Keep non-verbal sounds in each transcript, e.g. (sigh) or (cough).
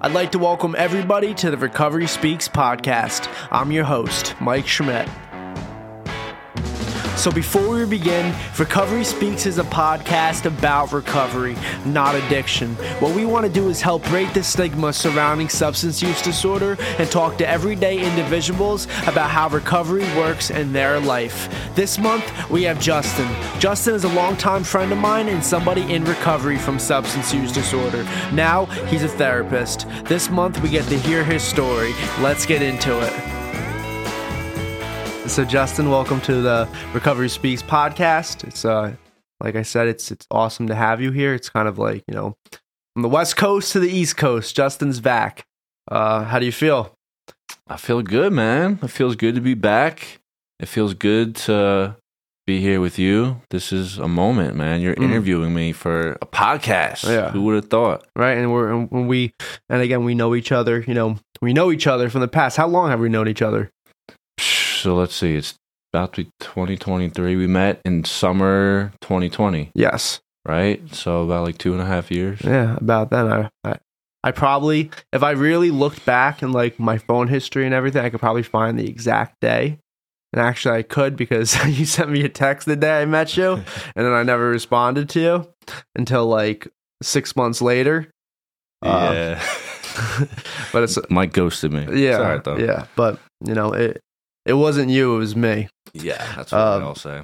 I'd like to welcome everybody to the Recovery Speaks podcast. I'm your host, Mike Schmidt. So, before we begin, Recovery Speaks is a podcast about recovery, not addiction. What we want to do is help break the stigma surrounding substance use disorder and talk to everyday individuals about how recovery works in their life. This month, we have Justin. Justin is a longtime friend of mine and somebody in recovery from substance use disorder. Now, he's a therapist. This month, we get to hear his story. Let's get into it. So Justin, welcome to the Recovery Speaks podcast. It's uh like I said, it's it's awesome to have you here. It's kind of like, you know, from the West Coast to the East Coast, Justin's back. Uh how do you feel? I feel good, man. It feels good to be back. It feels good to be here with you. This is a moment, man. You're Mm. interviewing me for a podcast. Yeah. Who would have thought? Right? And we're and we and again we know each other, you know, we know each other from the past. How long have we known each other? So let's see. It's about to be 2023. We met in summer 2020, Yes. right? So about like two and a half years. Yeah, about then I, I I probably if I really looked back and like my phone history and everything, I could probably find the exact day. And actually I could because (laughs) you sent me a text the day I met you (laughs) and then I never responded to you until like 6 months later. Uh, yeah. (laughs) but it's Mike ghosted me. yeah. It's all right, though. Yeah, but you know, it it wasn't you, it was me. Yeah, that's what Um, all say.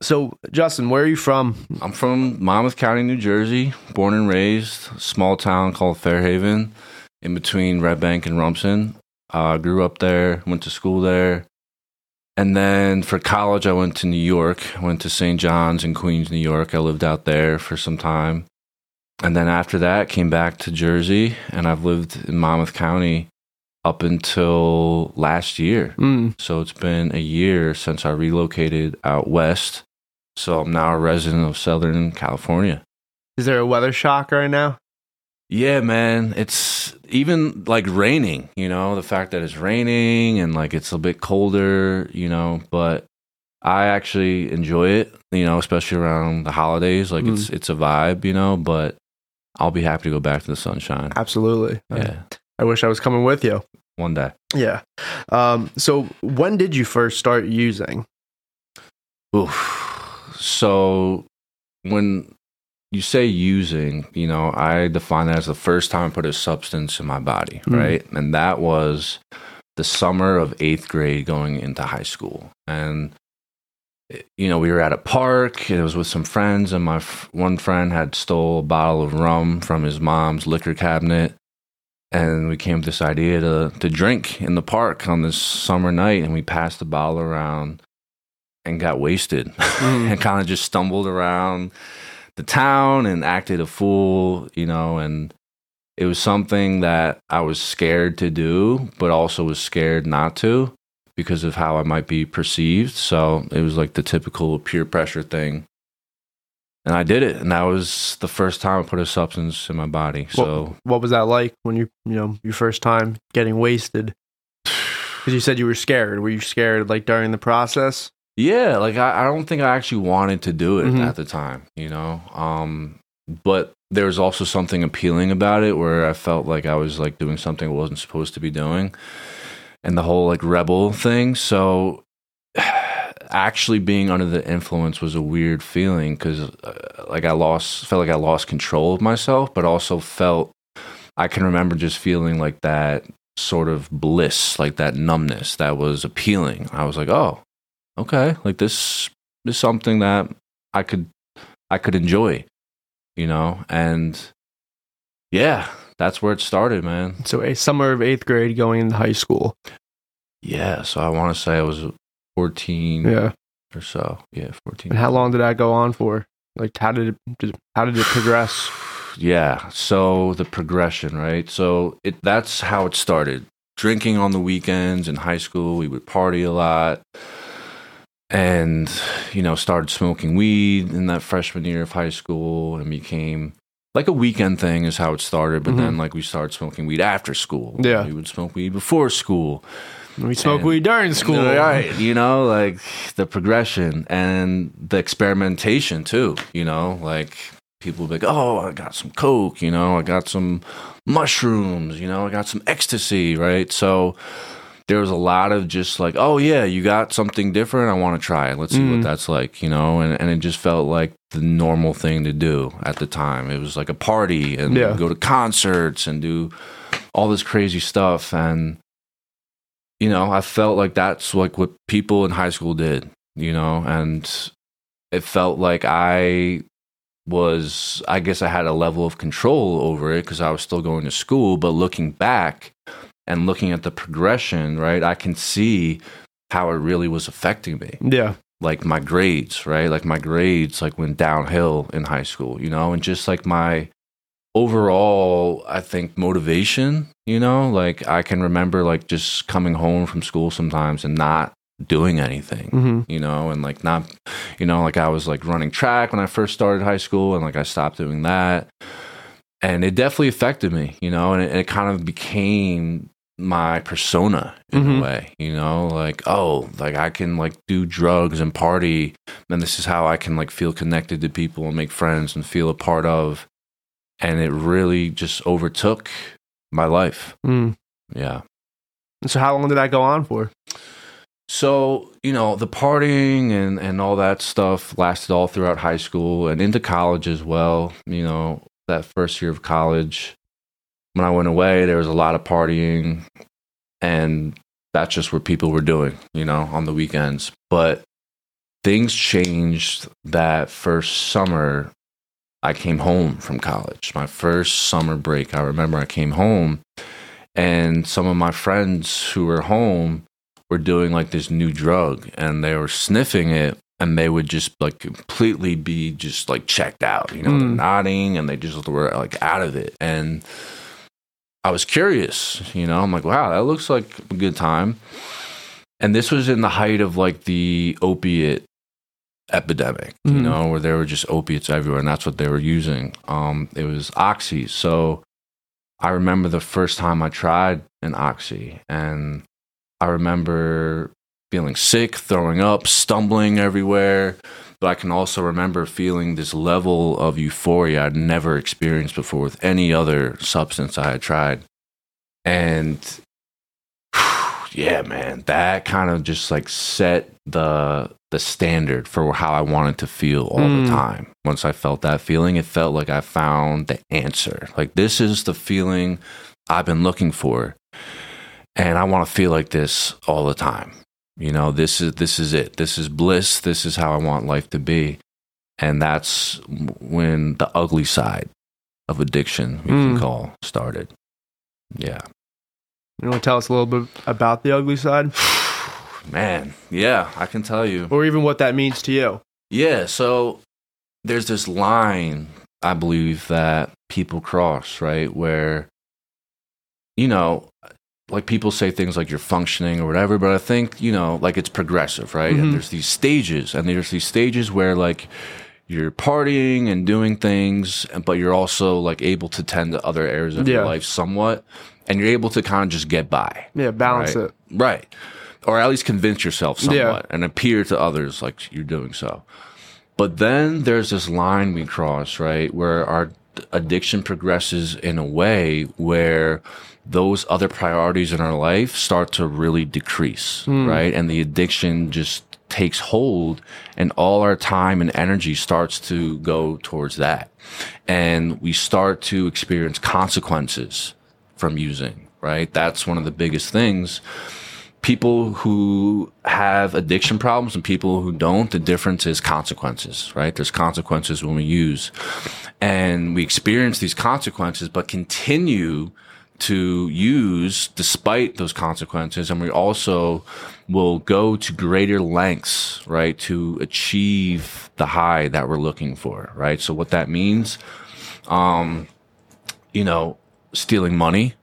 So, Justin, where are you from? I'm from Monmouth County, New Jersey, born and raised, small town called Fair Haven, in between Red Bank and Rumson. Uh, grew up there, went to school there. And then for college, I went to New York. I went to St. John's in Queens, New York. I lived out there for some time. And then after that, came back to Jersey, and I've lived in Monmouth County up until last year. Mm, So it's been a year since I relocated out west. So I'm now a resident of Southern California. is there a weather shock right now? Yeah, man. It's even like raining, you know, the fact that it's raining and like it's a bit colder, you know, but I actually enjoy it, you know, especially around the holidays. Like it's it's a vibe, you know, but I'll be happy to go back to the sunshine. Absolutely. Yeah. I wish I was coming with you. One day. Yeah. Um, so when did you first start using? Oof. So when you say using, you know, I define that as the first time I put a substance in my body, Mm. right? And that was the summer of eighth grade going into high school. And, you know, we were at a park, it was with some friends, and my f- one friend had stole a bottle of rum from his mom's liquor cabinet. And we came with this idea to, to drink in the park on this summer night, and we passed the bottle around and got wasted Mm. (laughs) and kind of just stumbled around the town and acted a fool, you know, and it was something that I was scared to do, but also was scared not to because of how I might be perceived. So it was like the typical peer pressure thing. And I did it, and that was the first time I put a substance in my body. So what, what was that like when you, you know, your first time getting wasted? (sighs) Because you said you were scared. Were you scared like during the process? Yeah, like I, I don't think I actually wanted to do it Mhm. at the time, you know. Um, but there was also something appealing about it where I felt like I was like doing something I wasn't supposed to be doing, and the whole like rebel thing. So actually being under the influence was a weird feeling because uh, like I lost felt like I lost control of myself, but also felt I can remember just feeling like that sort of bliss, like that numbness that was appealing. I was like, oh okay, like this is something that I could I could enjoy, you know, and yeah, that's where it started, man. So a summer of eighth grade going into high school. Yeah, so I want to say I was 14 Yeah. or so. Yeah, 14. And how long did that go on for? Like how did it how did it progress? (sighs) Yeah, so the progression, right? So it that's how it started. Drinking on the weekends in high school, we would party a lot. And you know, started smoking weed in that freshman year of high school and became like a weekend thing is how it started, but mm-hmm. then like we started smoking weed after school. Yeah. We would smoke weed before school. We smoke And- weed during school. Right. You know, like the progression and the experimentation too, you know, like people would be like, oh, I got some coke, you know, I got some mushrooms, you know, I got some ecstasy, right? So there was a lot of just like, oh yeah, you got something different. I want to try it. Let's see what mm. that's like, you know. And and it just felt like the normal thing to do at the time. It was like a party and Yeah. go to concerts and do all this crazy stuff. And you know, I felt like that's like what people in high school did, you know, and it felt like I was I guess I had a level of control over it because I was still going to school, but looking back and looking at the progression, right, I can see how it really was affecting me. Yeah. Like my grades, right? Like my grades like went downhill in high school, you know, and just like my overall I think motivation, you know, like I can remember like just coming home from school sometimes and not doing anything hmm you know, and like not, you know, like I was like running track when I first started high school, and like I stopped doing that, and it definitely affected me, you know, and it, it kind of became my persona in Mhm. a way, you know, like oh, like I can like do drugs and party, and this is how I can like feel connected to people and make friends and feel a part of, and it really just overtook my life. Mm. Yeah. And so, how long did that go on for? So, you know, the partying and, and all that stuff lasted all throughout high school and into college as well. You know, that first year of college, when I went away, there was a lot of partying, and that's just what people were doing, you know, on the weekends. But things changed that first summer. I came home from college, my first summer break. I remember I came home, and some of my friends who were home were doing like this new drug and they were sniffing it and they would just like completely be just like checked out you know Mm. nodding and they just were like out of it and i was curious you know i'm like wow that looks like a good time and this was in the height of like the opiate epidemic you Mhm. know where there were just opiates everywhere and that's what they were using um it was oxy so i remember the first time i tried an oxy and I remember feeling sick, throwing up, stumbling everywhere. But I can also remember feeling this level of euphoria I'd never experienced before with any other substance I had tried. And (sighs) yeah, man, that kind of just like set the the standard for how I wanted to feel all Mm. the time. Once I felt that feeling, it felt like I found the answer. Like this is the feeling I've been looking for and I want to feel like this all the time. You know, this is this is it. This is bliss. This is how I want life to be. And that's when the ugly side of addiction we can Mm. call started. Yeah. You want to tell us a little bit about the ugly side, (sighs) (laughs) Man, yeah, I can tell you. or even what that means to you? Yeah, so there's this line I believe that people cross, right? Where you know, like people say things like you're functioning or whatever, but I think, you know, like it's progressive, right? Mhm. And there's these stages, and there's these stages where like you're partying and doing things, but you're also like able to tend to other areas of Yeah. your life somewhat, and you're able to kind of just get by. Yeah, balance Right. it. Right. Or at least convince yourself somewhat Yeah. and appear to others like you're doing so. But then there's this line we cross, right, where our addiction progresses in a way where those other priorities in our life start to really decrease, hmm. right? And the addiction just takes hold and all our time and energy starts to go towards that. And we start to experience consequences from using, right? That's one of the biggest things people who have addiction problems and people who don't, the difference is consequences, right? There's consequences when we use. And we experience these consequences, but continue to use despite those consequences. And we also will go to greater lengths, right, to achieve the high that we're looking for, right? So what that means, um, you know, stealing money,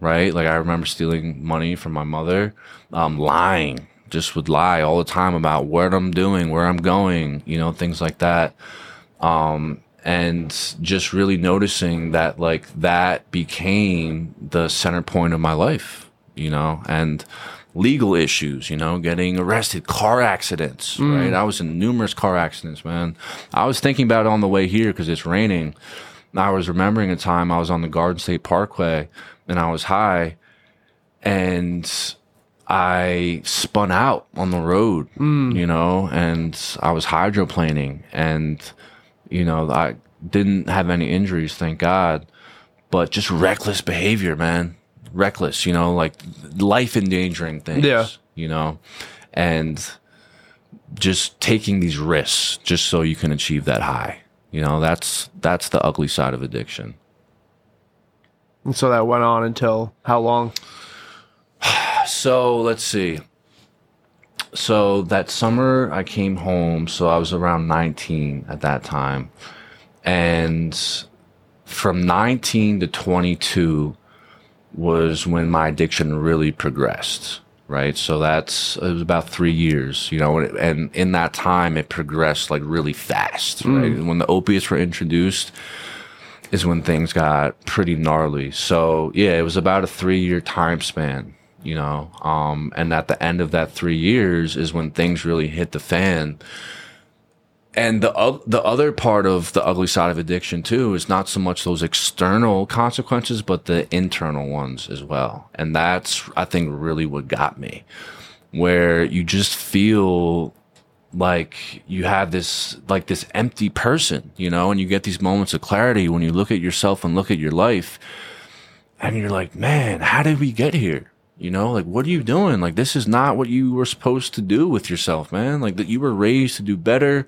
right? Like I remember stealing money from my mother, um, lying, just would lie all the time about what I'm doing, where I'm going, you know, things like that. Um, and just really noticing that like that became the center point of my life, you know, and legal issues, you know, getting arrested, car accidents, right? I was in numerous car accidents, man. I was thinking about it on the way here because it's raining. I was remembering a time I was on the Garden State Parkway and I was high and I spun out on the road, mm. you know, and I was hydroplaning and, you know, I didn't have any injuries, thank God, but just reckless behavior, man. Reckless, you know, like life endangering things, Yeah. you know, and just taking these risks just so you can achieve that high. You know, that's that's the ugly side of addiction. And so that went on until how long? So let's see. So that summer I came home, so I was around 19 at that time. And from 19 to 22 was when my addiction really progressed, right? So that's it was about 3 years, you know, and, and in that time it progressed like really fast, right? Mm. When the opiates were introduced, is when things got pretty gnarly. So yeah, it was about a three year time span, you know. Um, and at the end of that three years is when things really hit the fan. And the the other part of the ugly side of addiction too is not so much those external consequences, but the internal ones as well. And that's I think really what got me, where you just feel like you have this like this empty person, you know, and you get these moments of clarity when you look at yourself and look at your life and you're like, "Man, how did we get here?" You know, like what are you doing? Like this is not what you were supposed to do with yourself, man. Like that you were raised to do better.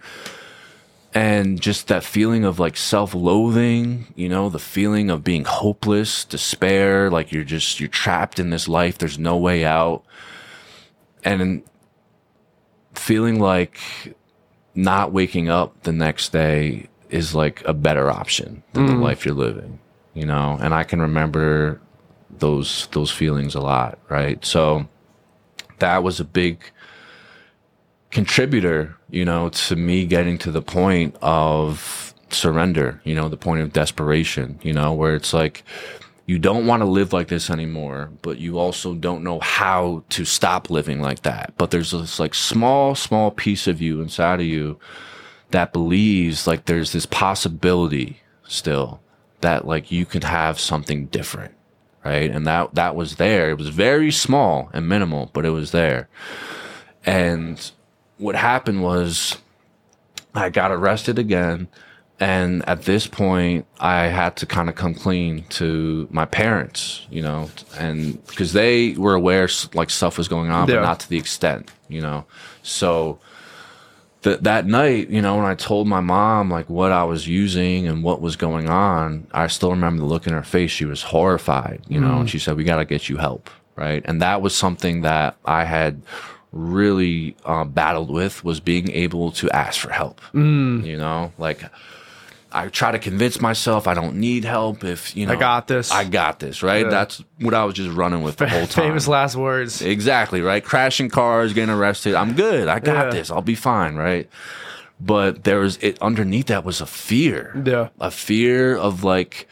And just that feeling of like self-loathing, you know, the feeling of being hopeless, despair, like you're just you're trapped in this life, there's no way out. And feeling like not waking up the next day is like a better option than the mm. life you're living, you know? And I can remember those those feelings a lot, right? So that was a big contributor, you know, to me getting to the point of surrender, you know, the point of desperation, you know, where it's like you don't want to live like this anymore, but you also don't know how to stop living like that. But there's this like small, small piece of you inside of you that believes like there's this possibility still that like you can have something different. Right. And that, that was there. It was very small and minimal, but it was there. And what happened was I got arrested again. And at this point, I had to kind of come clean to my parents, you know, and because they were aware like stuff was going on, Yeah. but not to the extent, you know. So th- that night, you know, when I told my mom like what I was using and what was going on, I still remember the look in her face. She was horrified, you know, and she said, "We got to get you help." Right. And that was something that I had really uh, battled with was being able to ask for help. You know, like I try to convince myself I don't need help. If you know, I got this. I got this. Right. Yeah. That's what I was just running with the (laughs) whole time. Famous last words. Exactly, right? Crashing cars, getting arrested. I'm good. I got Yeah. this. I'll be fine, right? But there was it underneath that was a fear. Yeah. A fear of like,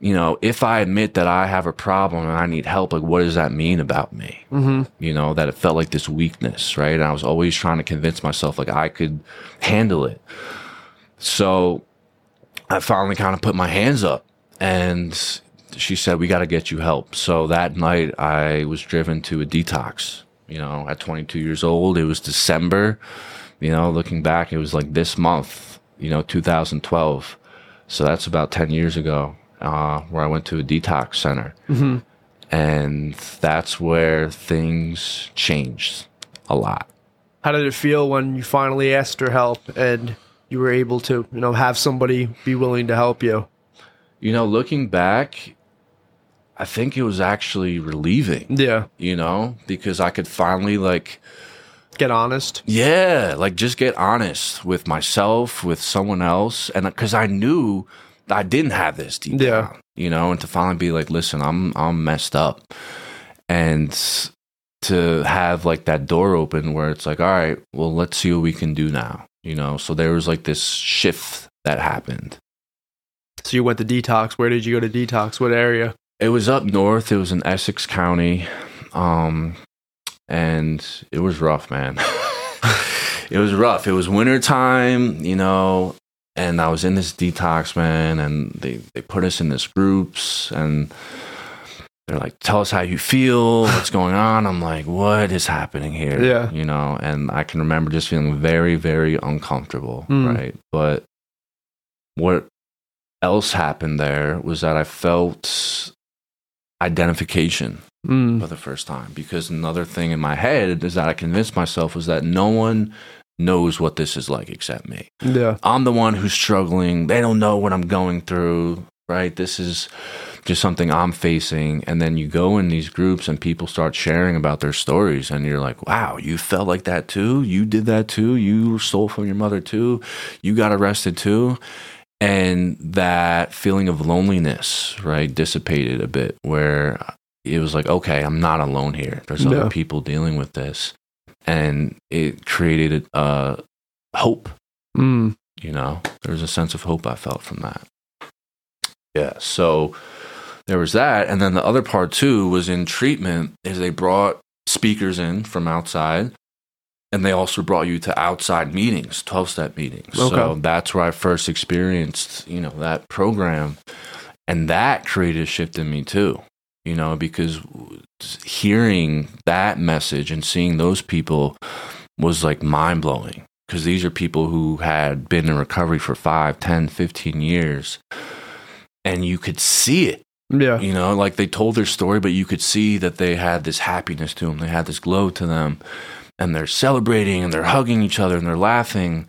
you know, if I admit that I have a problem and I need help, like what does that mean about me? Mm-hmm. You know, that it felt like this weakness, right? And I was always trying to convince myself like I could handle it. So I finally kind of put my hands up and she said, We got to get you help. So that night I was driven to a detox. You know, at 22 years old, it was December. You know, looking back, it was like this month, you know, 2012. So that's about 10 years ago, uh, where I went to a detox center. And that's where things changed a lot. How did it feel when you finally asked for help and you were able to, you know, have somebody be willing to help you? You know, looking back, I think it was actually relieving. Yeah. you know, because I could finally like, Get honest. yeah, like just get honest with myself, with someone else. And uh, because I knew I didn't have this deep Yeah. down, you know, and to finally be like, listen, I'm, I'm messed up. And to have like that door open where it's like, all right, well, let's see what we can do now, you know? So there was like this shift that happened. So you went to detox. Where did you go to detox? What area? It was up north. It was in Essex County. Um, and it was rough, man. (laughs) it was rough. It was winter time, you know, and I was in this detox, man, and they, they put us in this groups and they're like, tell us how you feel, what's (laughs) going on. I'm like, what is happening here? Yeah. You know, and I can remember just feeling very, very uncomfortable, Mm. right? But what else happened there was that I felt identification Mm. for the first time because another thing in my head is that I convinced myself was that no one knows what this is like except me. Yeah. I'm the one who's struggling. They don't know what I'm going through, right? This is just something I'm facing. And then you go in these groups and people start sharing about their stories, and you're like, wow, you felt like that too? You did that too? You stole from your mother too? You got arrested too? And that feeling of loneliness, right, dissipated a bit where it was like, okay, I'm not alone here. There's other Yeah. people dealing with this. And it created uh, hope Mm. you know there was a sense of hope i felt from that yeah so there was that and then the other part too was in treatment is they brought speakers in from outside and they also brought you to outside meetings 12 step meetings. So that's where i first experienced you know that program and that created a shift in me too you know because hearing that message and seeing those people was like mind-blowing because these are people who had been in recovery for 5 10 15 years and you could see it Yeah. you know like they told their story but you could see that they had this happiness to them they had this glow to them and they're celebrating and they're hugging each other and they're laughing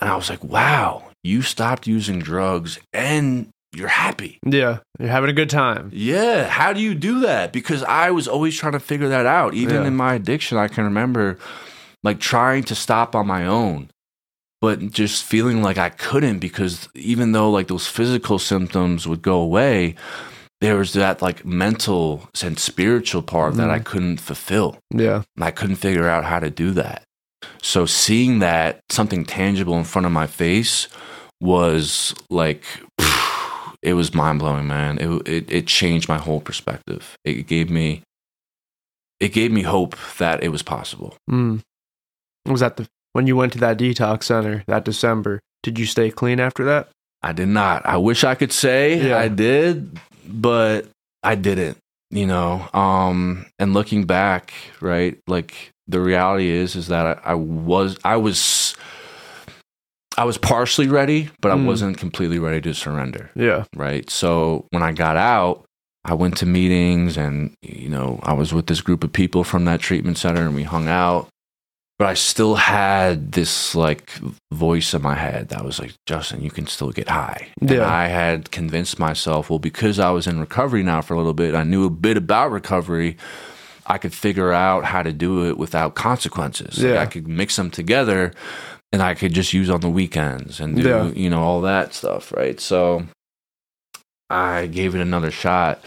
and i was like wow you stopped using drugs and you're happy Yeah. You're having a good time. yeah, how do you do that? Because I was always trying to figure that out. Even Yeah. in my addiction, I can remember like trying to stop on my own, but just feeling like I couldn't because even though like those physical symptoms would go away, there was that like mental and spiritual part that I couldn't fulfill. Yeah. And I couldn't figure out how to do that. So seeing that something tangible in front of my face was like (sighs) it was mind blowing, man. It, it it changed my whole perspective. It gave me it gave me hope that it was possible. Mm. Was that the when you went to that detox center that December? Did you stay clean after that? I did not. I wish I could say Yeah. I did, but I didn't. You know, um, and looking back, right? Like the reality is, is that I, I was, I was, I was partially ready, but I Mm. wasn't completely ready to surrender. Yeah. right? So when I got out, I went to meetings and, you know, I was with this group of people from that treatment center and we hung out. But I still had this like voice in my head that was like, Justin, you can still get high. And Yeah. I had convinced myself, well, because I was in recovery now for a little bit, I knew a bit about recovery. I could figure out how to do it without consequences. Like, Yeah. I could mix them together and I could just use on the weekends and do, Yeah. you know, all that stuff, right? So I gave it another shot.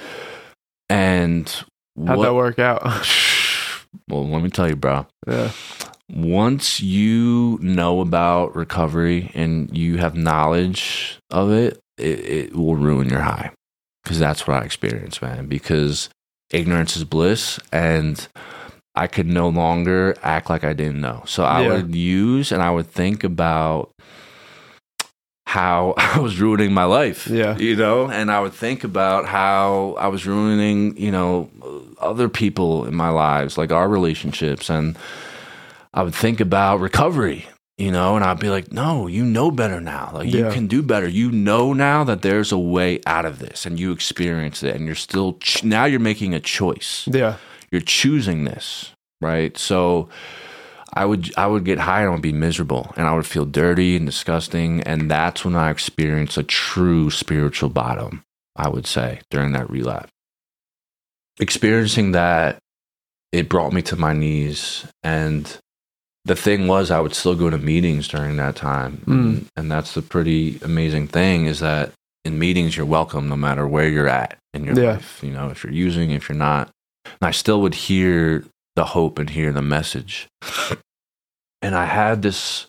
And How'd what, that work out? (sighs) well, let me tell you, bro. yeah. Once you know about recovery and you have knowledge of it, it, it will ruin your high. Because that's what I experienced, man. Because ignorance is bliss, and I could no longer act like I didn't know. So I Yeah. would use and I would think about how (laughs) I was ruining my life. Yeah. You know, and I would think about how I was ruining, you know, other people in my lives, like our relationships. And I would think about recovery, you know, and I'd be like, no, you know better now. Like, you can do better. You know now that there's a way out of this and you experience it and you're still, ch- now you're making a choice Yeah. you're choosing this right so i would i would get high and i would be miserable and i would feel dirty and disgusting and that's when i experienced a true spiritual bottom i would say during that relapse experiencing that it brought me to my knees and the thing was i would still go to meetings during that time Mm. and that's the pretty amazing thing is that in meetings you're welcome no matter where you're at in your Yeah. life you know if you're using if you're not and I still would hear the hope and hear the message. And I had this,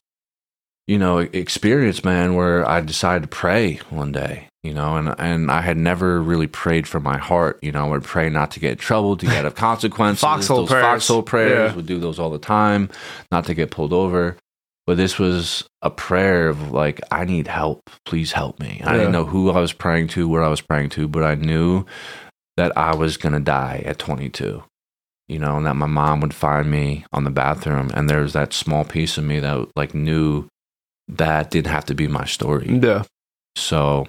you know, experience, man, where I decided to pray one day, you know, and and I had never really prayed for my heart. You know, I would pray not to get in trouble, to get out of (laughs) consequences. Foxhole those prayers. foxhole prayers Yeah. would do those all the time, not to get pulled over. But this was a prayer of like, I need help. Please help me. I didn't know who I was praying to, where I was praying to, but I knew that I was gonna die at 22. You know, and that my mom would find me on the bathroom, and there was that small piece of me that like knew that didn't have to be my story. Yeah. So,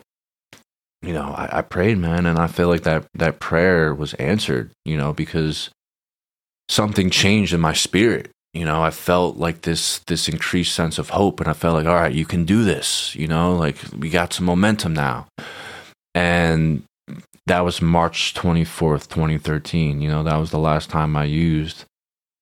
you know, I, I prayed, man, and I feel like that that prayer was answered. You know, because something changed in my spirit. You know, I felt like this this increased sense of hope, and I felt like, all right, you can do this. You know, like we got some momentum now, and that was March twenty fourth, twenty thirteen. You know, that was the last time I used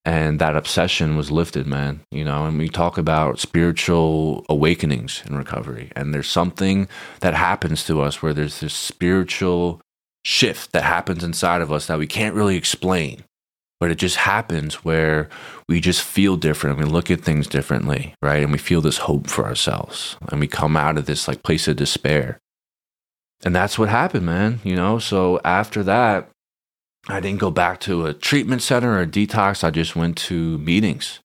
and that obsession was lifted man you know and we talk about spiritual awakenings in recovery and there's something that happens to us where there's this spiritual shift that happens inside of us that we can't really explain but it just happens where we just feel different and we look at things differently right? And we feel this hope for ourselves and we come out of this like place of despair. And that's what happened man you know? So after that I didn't go back to a treatment center or a detox. I just went to meetings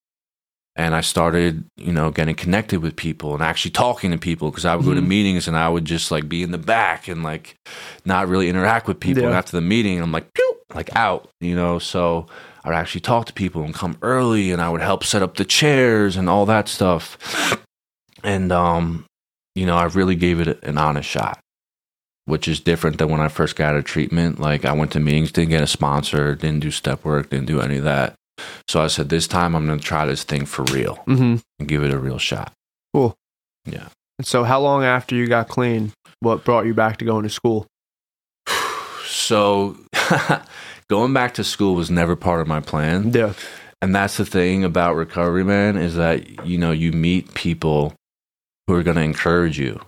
and I started, you know, getting connected with people and actually talking to people because I would go to Mhm. meetings and I would just like be in the back and like not really interact with people. And after the meeting, I'm like, pew, like out, you know. So I'd actually talk to people and come early and I would help set up the chairs and all that stuff. And, um, you know, I really gave it an honest shot which is different than when I first got a treatment. Like I went to meetings, didn't get a sponsor, didn't do step work, didn't do any of that. So I said, this time I'm going to try this thing for real Mm-hmm. and give it a real shot. Cool. Yeah. And so, how long after you got clean? What brought you back to going to school? (sighs) So (laughs) going back to school was never part of my plan. Yeah. And that's the thing about recovery, man, is that, you know, you meet people who are going to encourage you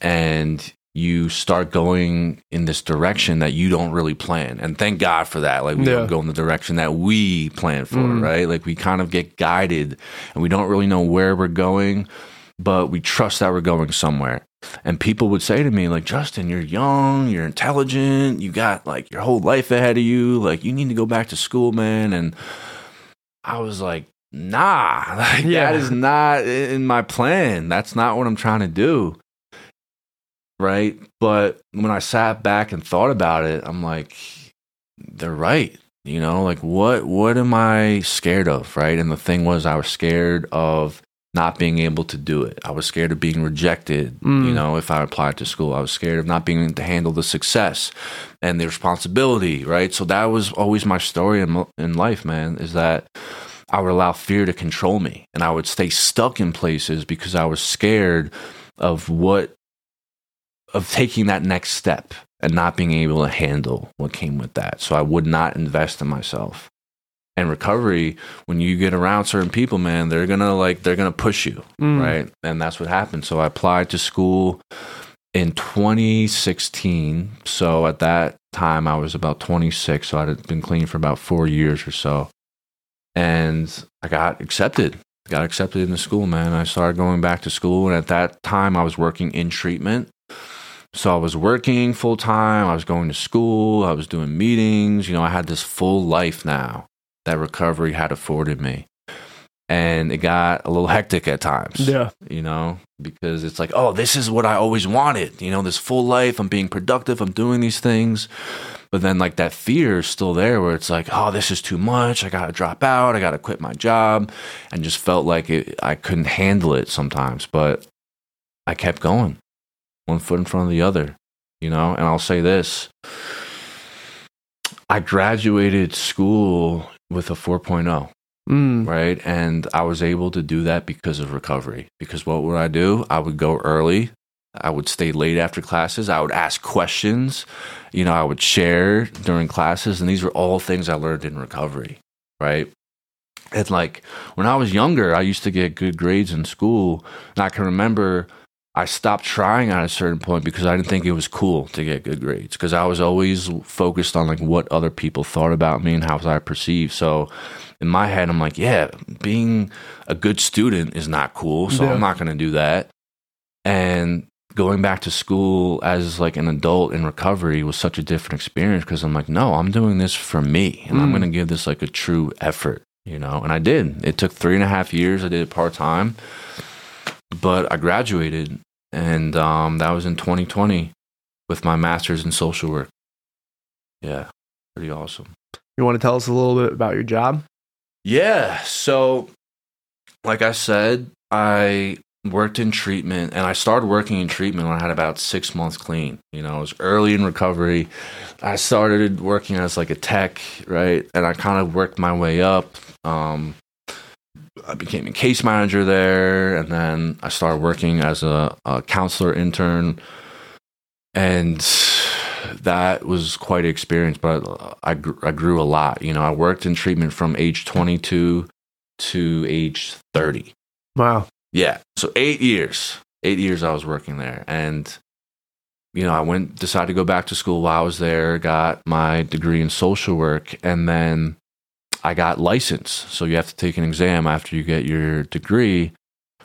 and you start going in this direction that you don't really plan. And thank God for that. Like we Yeah. don't go in the direction that we plan for, Mhm. right? Like we kind of get guided and we don't really know where we're going, but we trust that we're going somewhere. And people would say to me, like, Justin, you're young, you're intelligent, you got like your whole life ahead of you. Like, you need to go back to school, man. And I was like, nah, (laughs) like, Yeah. that is not in my plan. That's not what I'm trying to do. Right. But when I sat back and thought about it, I'm like, they're right. You know, like what what am I scared of? Right. And the thing was I was scared of not being able to do it. I was scared of being rejected, Mm. you know, if I applied to school. I was scared of not being able to handle the success and the responsibility, right? So that was always my story in, in life, man, is that I would allow fear to control me and I would stay stuck in places because I was scared of what of taking that next step and not being able to handle what came with that. So I would not invest in myself. And recovery, when you get around certain people, man, they're gonna like they're gonna push you, Mm. right? And that's what happened. So I applied to school in 2016. So at that time, I was about 26. So I'd been clean for about four years or so, and I got accepted. Got accepted into school, man. I started going back to school, and at that time, I was working in treatment. So I was working full time. I was going to school. I was doing meetings. You know, I had this full life now that recovery had afforded me. And it got a little hectic at times Yeah. you know, because it's like, oh, this is what I always wanted, you know, this full life. I'm being productive, I'm doing these things. But then, like, that fear is still there where it's like, oh, this is too much. I got to drop out. I got to quit my job. And just felt like it, I couldn't handle it sometimes. But I kept going, one foot in front of the other, you know. And I'll say this I graduated school with a 4.0 Mm. right? And I was able to do that because of recovery. Because what would I do? I would go early. I would stay late after classes. I would ask questions. You know, I would share during classes. And these were all things I learned in recovery, right? And like when I was younger, I used to get good grades in school. And I can remember I stopped trying at a certain point because I didn't think it was cool to get good grades because I was always focused on like what other people thought about me and how was I perceived. So in my head, I'm like, yeah, being a good student is not cool. So Yeah. I'm not going to do that. And going back to school as like an adult in recovery was such a different experience because I'm like, no, I'm doing this for me and I'm Mm. going to give this like a true effort, you know? And I did. It took three and a half years. I did it part time, but I graduated and um, that was in 2020 with my master's in social work. Yeah, pretty awesome. You want to tell us a little bit about your job? Yeah. So, like I said, I worked in treatment and I started working in treatment when I had about six months clean. You know, I was early in recovery. I started working as like a tech, right? And I kind of worked my way up. Um, I became a case manager there, and then I started working as a, a counselor intern. And that was quite an experience, but I, gr- I grew a lot. You know, I worked in treatment from age 22 to age 30. Wow. Yeah. So eight years. Eight years I was working there. And, you know, I went, decided to go back to school while I was there, got my degree in social work, and then I got licensed. So you have to take an exam after you get your degree.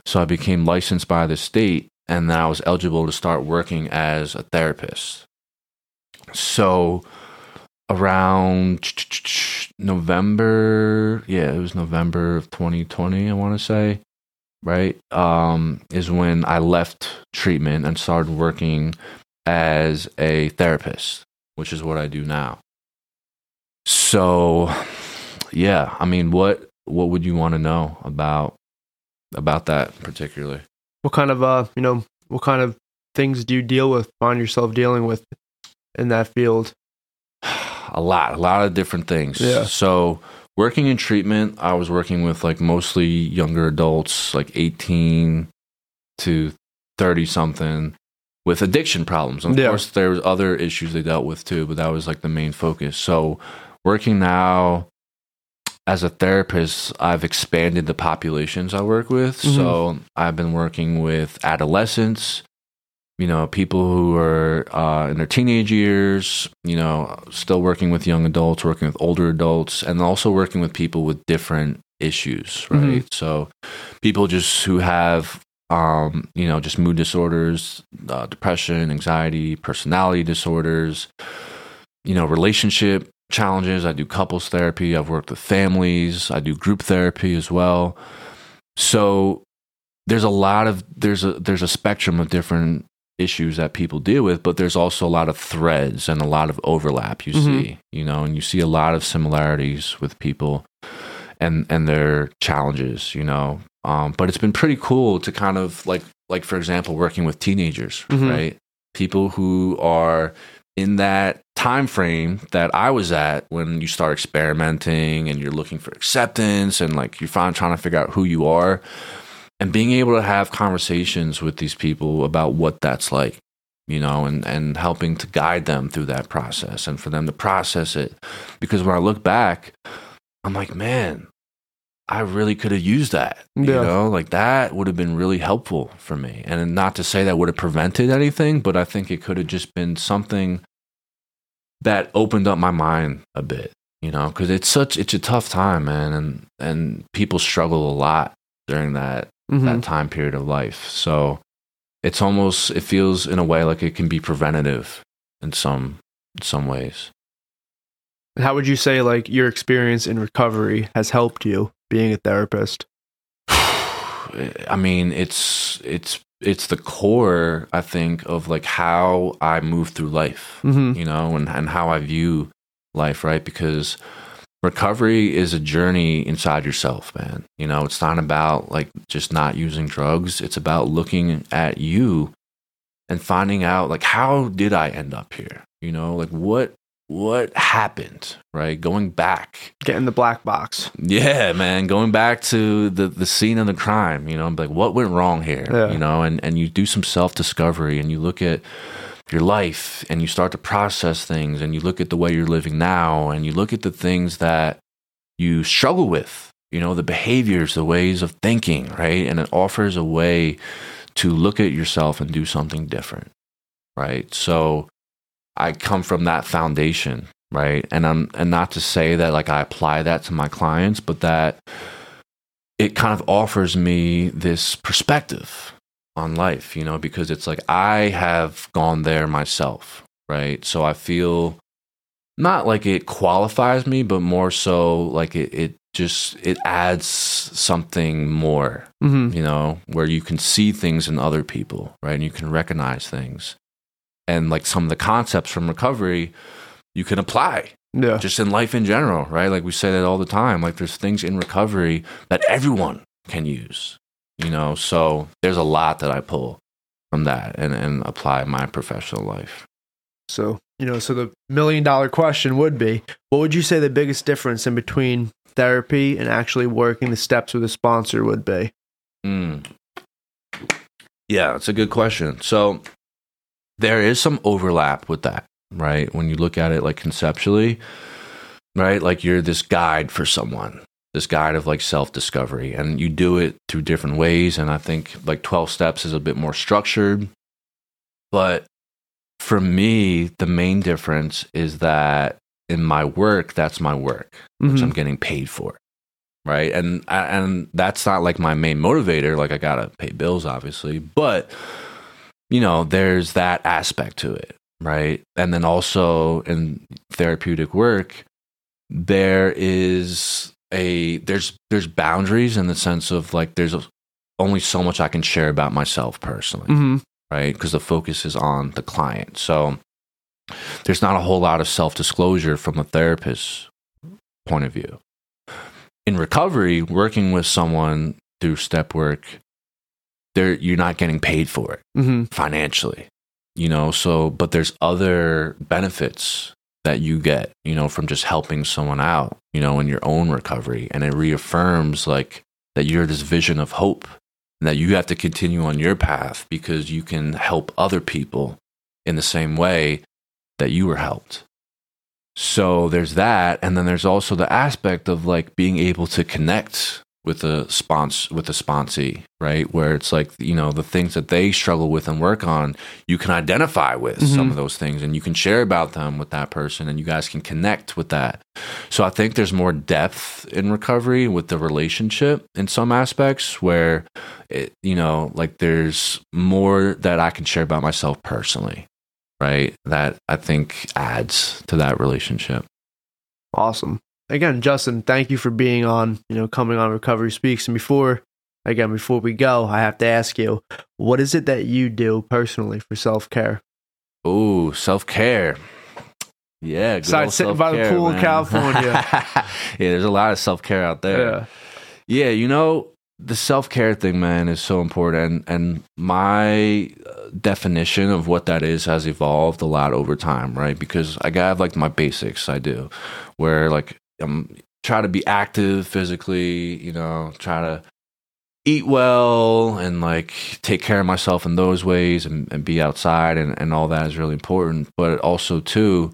So I became licensed by the state, and then I was eligible to start working as a therapist. So around November, yeah, it was November of 2020, I want to say right um is when i left treatment and started working as a therapist which is what i do now so yeah i mean what what would you want to know about about that particularly What kind of uh, you know, what kind of things do you deal with? Find yourself dealing with in that field? a lot a lot of different things Yeah. so working in treatment i was working with like mostly younger adults like 18 to 30 something with addiction problems of Yeah. course there was other issues they dealt with too but that was like the main focus so working now as a therapist i've expanded the populations i work with Mhm. so i've been working with adolescents you know, people who are uh, in their teenage years, you know, still working with young adults, working with older adults, and also working with people with different issues, right? Mhm. So, people just who have, um, you know, just mood disorders, uh, depression, anxiety, personality disorders, you know, relationship challenges. I do couples therapy. I've worked with families. I do group therapy as well. So, there's a lot of there's a there's a spectrum of different issues that people deal with but there's also a lot of threads and a lot of overlap you Mhm. see you know and you see a lot of similarities with people and and their challenges you know um, but it's been pretty cool to kind of like like for example working with teenagers Mhm. right people who are in that time frame that I was at when you start experimenting and you're looking for acceptance and like you're finally trying to figure out who you are and being able to have conversations with these people about what that's like you know and and helping to guide them through that process and for them to process it. Because when i look back i'm like man i really could have used that you know? Like that would have been really helpful for me. And not to say that would have prevented anything but i think it could have just been something that opened up my mind a bit you know because it's such it's a tough time man and and people struggle a lot during that Mhm. that time period of life. So it's almost it feels in a way like it can be preventative in some in some ways. How would you say like your experience in recovery has helped you being a therapist? (sighs) I mean, it's it's it's the core I think of like how I move through life, hmm you know, and and how I view life, right? Because recovery is a journey inside yourself, man. You know, it's not about like just not using drugs. It's about looking at you and finding out like how did I end up here? You know, like what what happened, right? Going back. getting the black box. Yeah, man, going back to the the scene of the crime, you know, like what went wrong here, Yeah. you know, and and you do some self-discovery and you look at your life and you start to process things and you look at the way you're living now and you look at the things that you struggle with, you know, the behaviors, the ways of thinking, right? And it offers a way to look at yourself and do something different, right? So I come from that foundation, right? And I'm and not to say that like I apply that to my clients, but that it kind of offers me this perspective on life, you know, because it's like I have gone there myself, right? So I feel not like it qualifies me, but more so like it, it just it adds something more, Mm-hmm. you know, where you can see things in other people, right? And you can recognize things. And like some of the concepts from recovery, you can apply Yeah. just in life in general, right? Like we say that all the time. Like there's things in recovery that everyone can use, you know? So there's a lot that I pull from that and, and apply my professional life. So, you know, so the million dollar question would be what would you say the biggest difference in between therapy and actually working the steps with a sponsor would be? Mm. Yeah, it's a good question. So there is some overlap with that, right? When you look at it like conceptually, right? Like you're this guide for someone, this guide of like self discovery, and you do it through different ways. And I think like 12 steps is a bit more structured. But for me, the main difference is that in my work, that's my work which Mhm. I'm getting paid for. Right. And and that's not like my main motivator. Like I gotta pay bills, obviously. But you know, there's that aspect to it. Right. And then also in therapeutic work, there is a there's there's boundaries in the sense of like there's only so much I can share about myself personally Mhm. right? Because the focus is on the client. So there's not a whole lot of self disclosure from a therapist's point of view. In recovery, working with someone through step work, there you're not getting paid for it Mhm. financially, you know. So, but there's other benefits that you get, you know, from just helping someone out, you know, in your own recovery, and it reaffirms like that you're this vision of hope and that you have to continue on your path because you can help other people in the same way that you were helped. So there's that, and then there's also the aspect of like being able to connect with a spons with a sponsee, right? Where it's like you know the things that they struggle with and work on, you can identify with some Mhm. of those things, and you can share about them with that person, and you guys can connect with that. So I think there's more depth in recovery with the relationship in some aspects where it, you know, like there's more that I can share about myself personally, right? That I think adds to that relationship. Awesome. Again, Justin, thank you for being on, you know, coming on Recovery Speaks. And before, again, before we go, I have to ask you, what is it that you do personally for self care? Oh, self care. Yeah, good sitting by the pool in. California. (laughs) yeah, there's a lot of self care out there. Yeah. Yeah, you know, the self care thing, man, is so important. And, and my uh, definition of what that is has evolved a lot over time, right? Because I have like my basics, I do, where like I'm try to be active physically, you know, try to eat well and like take care of myself in those ways and, and be outside and, and all that is really important. But also, too,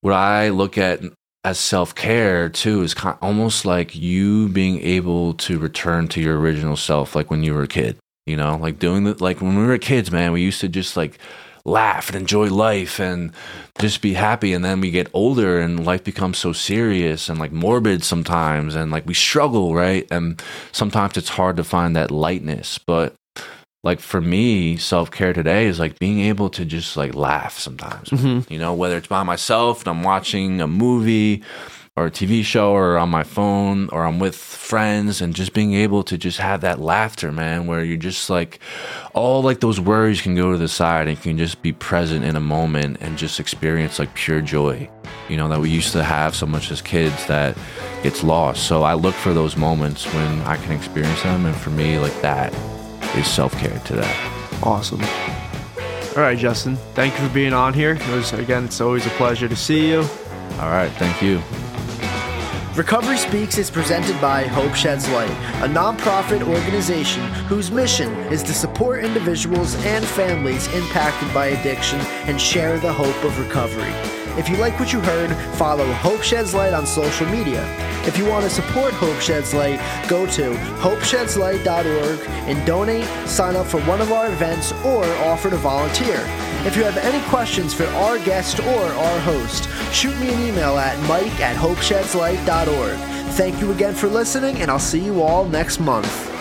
what I look at as self care too is kind almost like you being able to return to your original self, like when you were a kid. You know, like doing the like when we were kids, man. We used to just like laugh and enjoy life and just be happy. And then we get older and life becomes so serious and like morbid sometimes, and like we struggle, right? And sometimes it's hard to find that lightness, but like for me, self care today is like being able to just like laugh sometimes. Mhm. You know, whether it's by myself and I'm watching a movie or a TV show or on my phone or I'm with friends and just being able to just have that laughter, man, where you're just like all like those worries can go to the side and you can just be present in a moment and just experience like pure joy, you know, that we used to have so much as kids that gets lost. So I look for those moments when I can experience them. And for me, like that is self care today. Awesome. All right, Justin. Thank you for being on here. It was again, it's always a pleasure to see you. All right. Thank you. Recovery Speaks is presented by Hope Sheds Light, a nonprofit organization whose mission is to support individuals and families impacted by addiction and share the hope of recovery. If you like what you heard, follow Hope Sheds Light on social media. If you want to support Hope Sheds Light, go to hopeshedslight.org and donate, sign up for one of our events, or offer to volunteer. If you have any questions for our guest or our host, shoot me an email at mike at hopeshedslight.org. Thank you again for listening, and I'll see you all next month.